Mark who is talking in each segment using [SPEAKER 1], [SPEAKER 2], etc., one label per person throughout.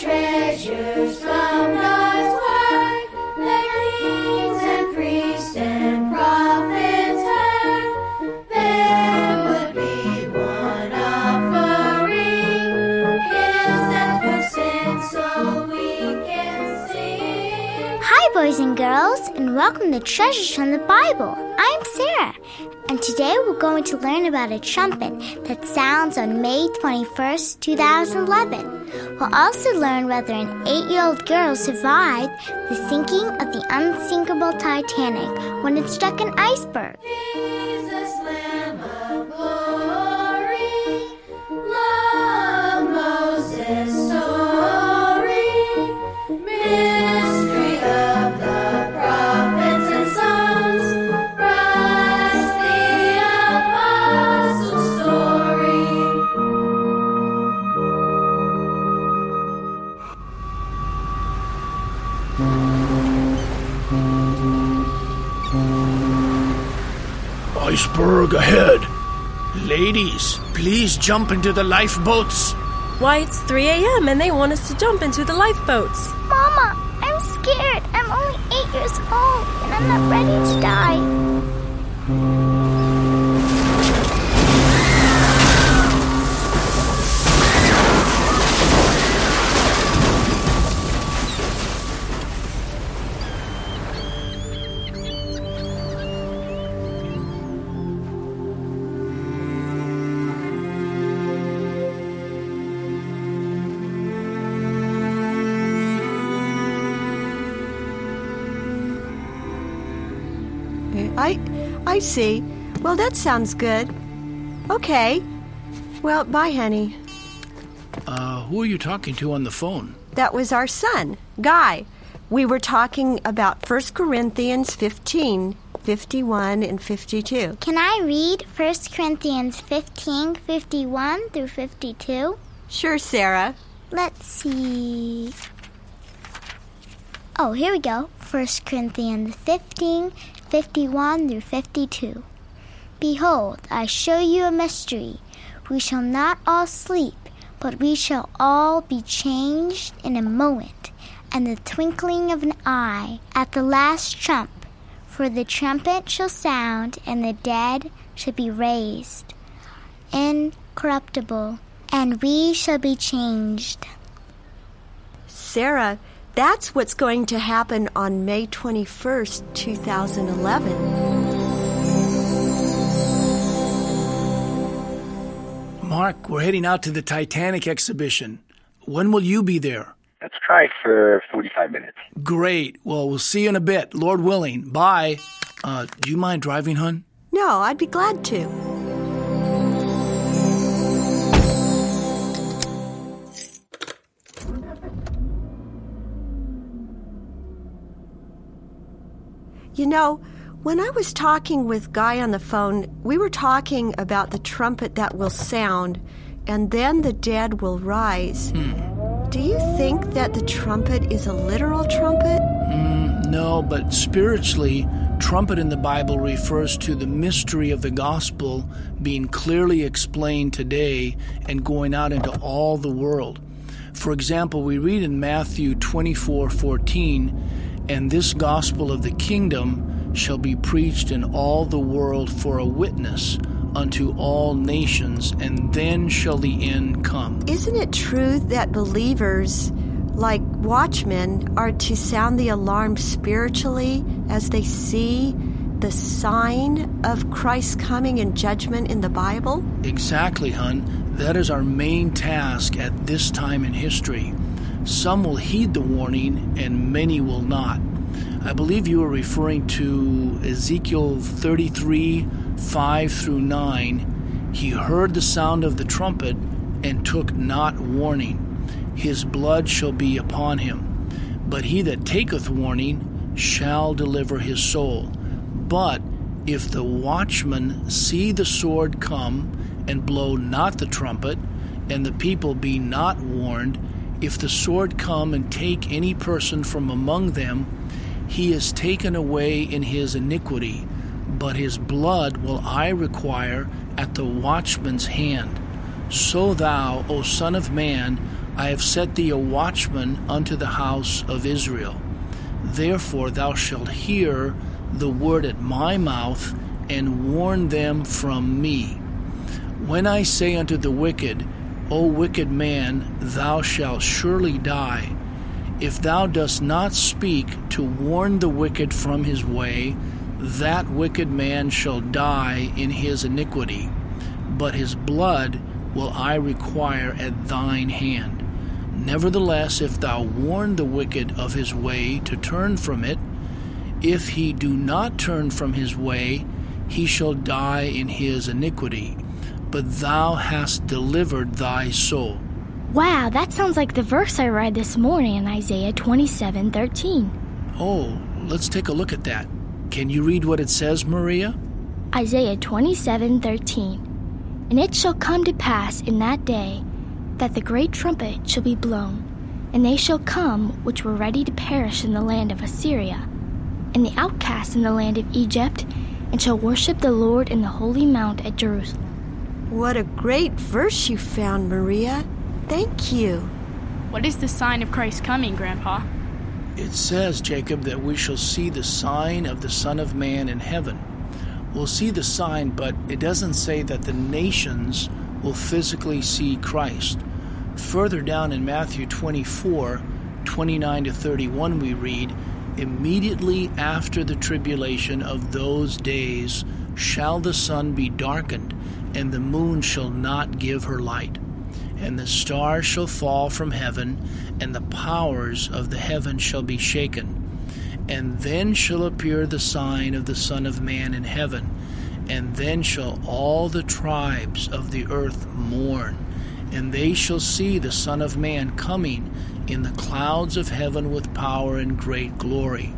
[SPEAKER 1] treasures
[SPEAKER 2] welcome to Treasures from the Bible. I'm Sarah, and today we're going to learn about a trumpet that sounds on May 21st, 2011. We'll also learn whether an eight year old girl survived the sinking of the unsinkable Titanic when it struck an iceberg.
[SPEAKER 3] Iceberg ahead. Ladies, please jump into the lifeboats.
[SPEAKER 4] Why, it's 3 a.m. and they want us to jump into the lifeboats.
[SPEAKER 2] Mama, I'm scared. I'm only eight years old, and I'm not ready to die.
[SPEAKER 5] I I see. Well, that sounds good. Okay. Well, bye, honey.
[SPEAKER 3] Uh, who are you talking to on the phone?
[SPEAKER 5] That was our son, Guy. We were talking about 1 Corinthians 15, 51, and 52.
[SPEAKER 2] Can I read 1 Corinthians 15, 51 through 52?
[SPEAKER 5] Sure, Sarah.
[SPEAKER 2] Let's see. Oh, here we go. 1 Corinthians 15, 51 through 52. Behold, I show you a mystery. We shall not all sleep, but we shall all be changed in a moment, and the twinkling of an eye, at the last trump. For the trumpet shall sound, and the dead shall be raised incorruptible, and we shall be changed.
[SPEAKER 5] Sarah, that's what's going to happen on May 21st, 2011.
[SPEAKER 3] Mark, we're heading out to the Titanic exhibition. When will you be there?
[SPEAKER 6] Let's try for 45 minutes.
[SPEAKER 3] Great. Well, we'll see you in a bit, Lord willing. Bye. Uh, do you mind driving, hun?
[SPEAKER 5] No, I'd be glad to. You know, when I was talking with Guy on the phone, we were talking about the trumpet that will sound and then the dead will rise. Hmm. Do you think that the trumpet is a literal trumpet?
[SPEAKER 3] Hmm, no, but spiritually, trumpet in the Bible refers to the mystery of the gospel being clearly explained today and going out into all the world. For example, we read in Matthew 24:14, "And this gospel of the kingdom shall be preached in all the world for a witness unto all nations, and then shall the end come."
[SPEAKER 5] Isn't it true that believers, like watchmen, are to sound the alarm spiritually as they see the sign of Christ's coming and judgment in the Bible?
[SPEAKER 3] Exactly, hun. That is our main task at this time in history. Some will heed the warning, and many will not. I believe you are referring to Ezekiel 33 5 through 9. He heard the sound of the trumpet and took not warning. His blood shall be upon him. But he that taketh warning shall deliver his soul. But if the watchman see the sword come and blow not the trumpet, and the people be not warned, if the sword come and take any person from among them, he is taken away in his iniquity, but his blood will I require at the watchman's hand. So thou, O Son of Man, I have set thee a watchman unto the house of Israel. Therefore thou shalt hear the word at my mouth, and warn them from me. When I say unto the wicked, O wicked man, thou shalt surely die, if thou dost not speak to warn the wicked from his way, that wicked man shall die in his iniquity, but his blood will I require at thine hand. Nevertheless, if thou warn the wicked of his way to turn from it, if he do not turn from his way, he shall die in his iniquity. But thou hast delivered thy soul.
[SPEAKER 7] Wow, that sounds like the verse I read this morning in Isaiah 27:13.
[SPEAKER 3] Oh, let's take a look at that. Can you read what it says, Maria?
[SPEAKER 7] Isaiah 27:13. And it shall come to pass in that day that the great trumpet shall be blown, and they shall come which were ready to perish in the land of Assyria, and the outcasts in the land of Egypt, and shall worship the Lord in the holy mount at Jerusalem.
[SPEAKER 5] What a great verse you found, Maria. Thank you.
[SPEAKER 8] What is the sign of Christ's coming, Grandpa?
[SPEAKER 3] It says, Jacob, that we shall see the sign of the Son of Man in heaven. We'll see the sign, but it doesn't say that the nations will physically see Christ. Further down in Matthew 24, 29 to 31, we read, Immediately after the tribulation of those days shall the sun be darkened, and the moon shall not give her light, and the stars shall fall from heaven, and the powers of the heaven shall be shaken. And then shall appear the sign of the Son of Man in heaven, and then shall all the tribes of the earth mourn, and they shall see the Son of Man coming in the clouds of heaven with power and great glory.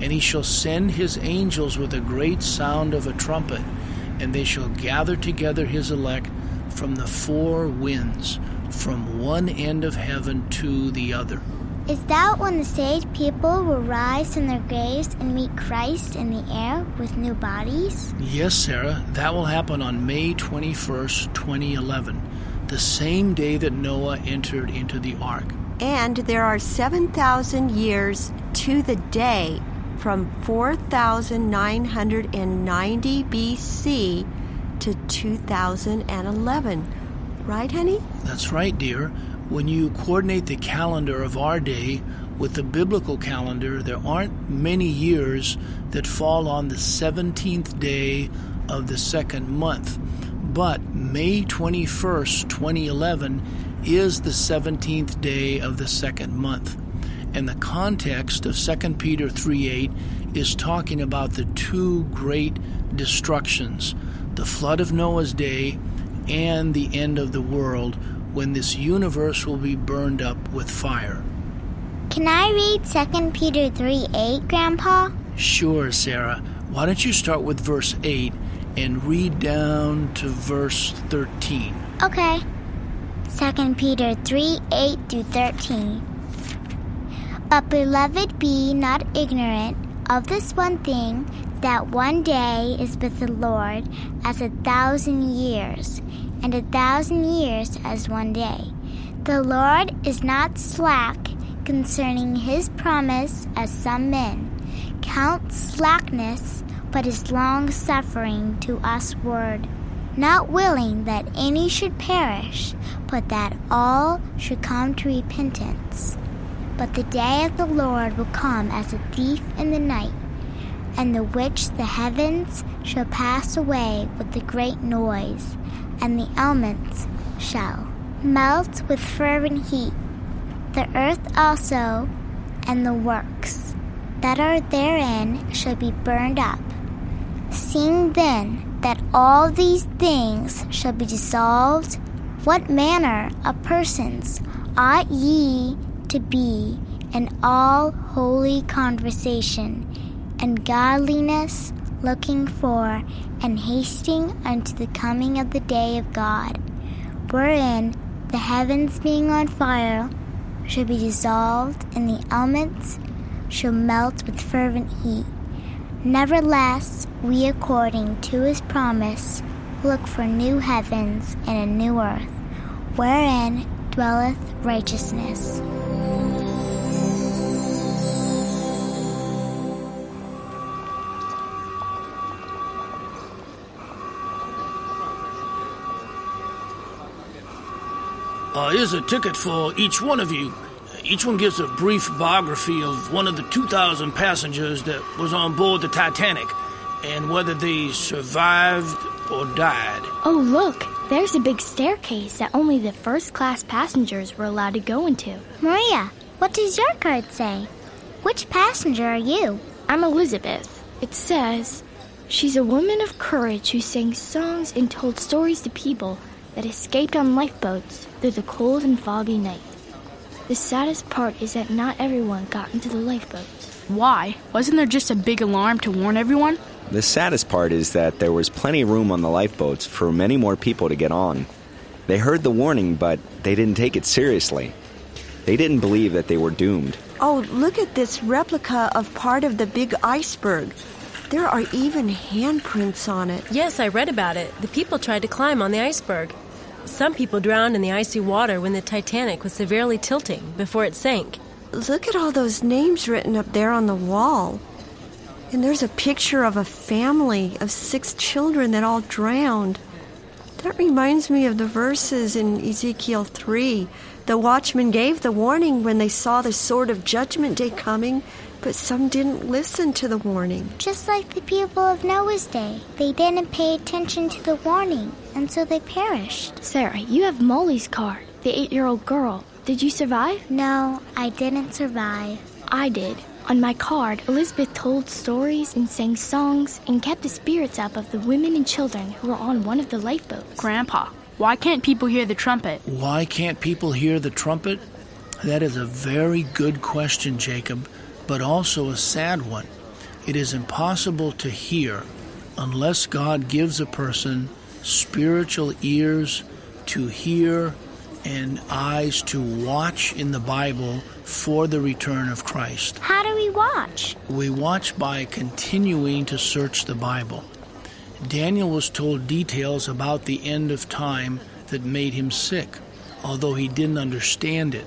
[SPEAKER 3] And he shall send his angels with a great sound of a trumpet, and they shall gather together his elect from the four winds, from one end of heaven to the other.
[SPEAKER 2] Is that when the saved people will rise from their graves and meet Christ in the air with new bodies?
[SPEAKER 3] Yes, Sarah, that will happen on May 21st, 2011, the same day that Noah entered into the ark.
[SPEAKER 5] And there are 7,000 years to the day from 4,990 BC to 2011. Right, honey?
[SPEAKER 3] That's right, dear. When you coordinate the calendar of our day with the biblical calendar, there aren't many years that fall on the 17th day of the second month. But May 21st, 2011 is the 17th day of the second month. And the context of 2 Peter 3:8 is talking about the two great destructions, the flood of Noah's day and the end of the world when this universe will be burned up with fire.
[SPEAKER 2] Can I read 2 Peter 3 8, Grandpa?
[SPEAKER 3] Sure, Sarah. Why don't you start with verse 8 and read down to verse 13?
[SPEAKER 2] Okay. 2 Peter 3 8 through 13. But beloved, be not ignorant of this one thing that one day is with the Lord as a thousand years, and a thousand years as one day. The Lord is not slack concerning his promise, as some men count slackness, but is long suffering to us word, not willing that any should perish, but that all should come to repentance. But the day of the Lord will come as a thief in the night, and the which the heavens shall pass away with a great noise, and the elements shall melt with fervent heat. The earth also and the works that are therein shall be burned up. Seeing then that all these things shall be dissolved, what manner of persons ought ye to be in all holy conversation and godliness, looking for and hasting unto the coming of the day of God, wherein the heavens being on fire shall be dissolved, and the elements shall melt with fervent heat. Nevertheless, we, according to his promise, look for new heavens and a new earth, wherein dwelleth righteousness.
[SPEAKER 3] Uh, here's a ticket for each one of you. Each one gives a brief biography of one of the 2,000 passengers that was on board the Titanic and whether they survived or died.
[SPEAKER 7] Oh, look, there's a big staircase that only the first class passengers were allowed to go into.
[SPEAKER 2] Maria, what does your card say? Which passenger are you?
[SPEAKER 7] I'm Elizabeth. It says, She's a woman of courage who sang songs and told stories to people that escaped on lifeboats through the cold and foggy night. The saddest part is that not everyone got into the lifeboats.
[SPEAKER 8] Why? Wasn't there just a big alarm to warn everyone?
[SPEAKER 9] The saddest part is that there was plenty of room on the lifeboats for many more people to get on. They heard the warning, but they didn't take it seriously. They didn't believe that they were doomed.
[SPEAKER 5] Oh, look at this replica of part of the big iceberg. There are even handprints on it.
[SPEAKER 4] Yes, I read about it. The people tried to climb on the iceberg. Some people drowned in the icy water when the Titanic was severely tilting before it sank.
[SPEAKER 5] Look at all those names written up there on the wall. And there's a picture of a family of six children that all drowned. That reminds me of the verses in Ezekiel 3. The watchmen gave the warning when they saw the sword of judgment day coming, but some didn't listen to the warning.
[SPEAKER 2] Just like the people of Noah's day. They didn't pay attention to the warning, and so they perished.
[SPEAKER 7] Sarah, you have Molly's card, the eight year old girl. Did you survive?
[SPEAKER 2] No, I didn't survive.
[SPEAKER 7] I did. On my card, Elizabeth told stories and sang songs and kept the spirits up of the women and children who were on one of the lifeboats.
[SPEAKER 8] Grandpa, why can't people hear the trumpet?
[SPEAKER 3] Why can't people hear the trumpet? That is a very good question, Jacob, but also a sad one. It is impossible to hear unless God gives a person spiritual ears to hear and eyes to watch in the Bible for the return of Christ.
[SPEAKER 2] How do we watch?
[SPEAKER 3] We watch by continuing to search the Bible. Daniel was told details about the end of time that made him sick, although he didn't understand it.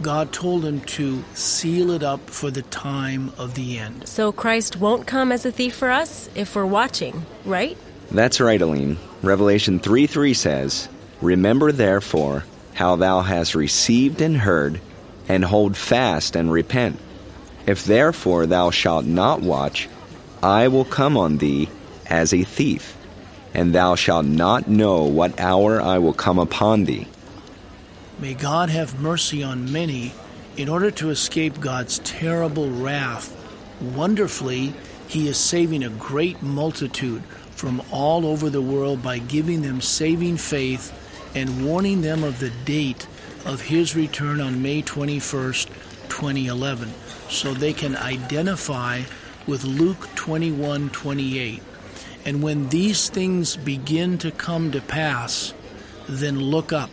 [SPEAKER 3] God told him to seal it up for the time of the end.
[SPEAKER 4] So Christ won't come as a thief for us if we're watching, right?
[SPEAKER 9] That's right, Aline. Revelation 3 3 says, Remember therefore how thou hast received and heard, and hold fast and repent. If therefore thou shalt not watch, I will come on thee as a thief, and thou shalt not know what hour I will come upon thee.
[SPEAKER 3] May God have mercy on many in order to escape God's terrible wrath. Wonderfully, He is saving a great multitude from all over the world by giving them saving faith and warning them of the date of His return on May 21st, 2011, so they can identify with Luke 21 28. And when these things begin to come to pass, then look up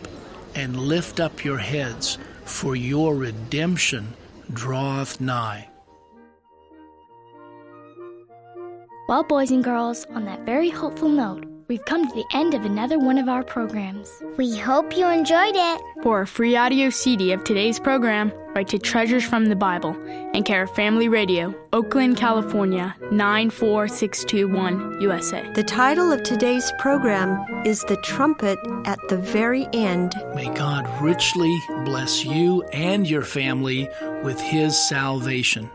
[SPEAKER 3] and lift up your heads, for your redemption draweth nigh.
[SPEAKER 7] Well, boys and girls, on that very hopeful note, we've come to the end of another one of our programs.
[SPEAKER 2] We hope you enjoyed it.
[SPEAKER 8] For a free audio CD of today's program, write to Treasures from the Bible and care of Family Radio, Oakland, California 94621 USA.
[SPEAKER 5] The title of today's program is The Trumpet at the Very End.
[SPEAKER 3] May God richly bless you and your family with His salvation.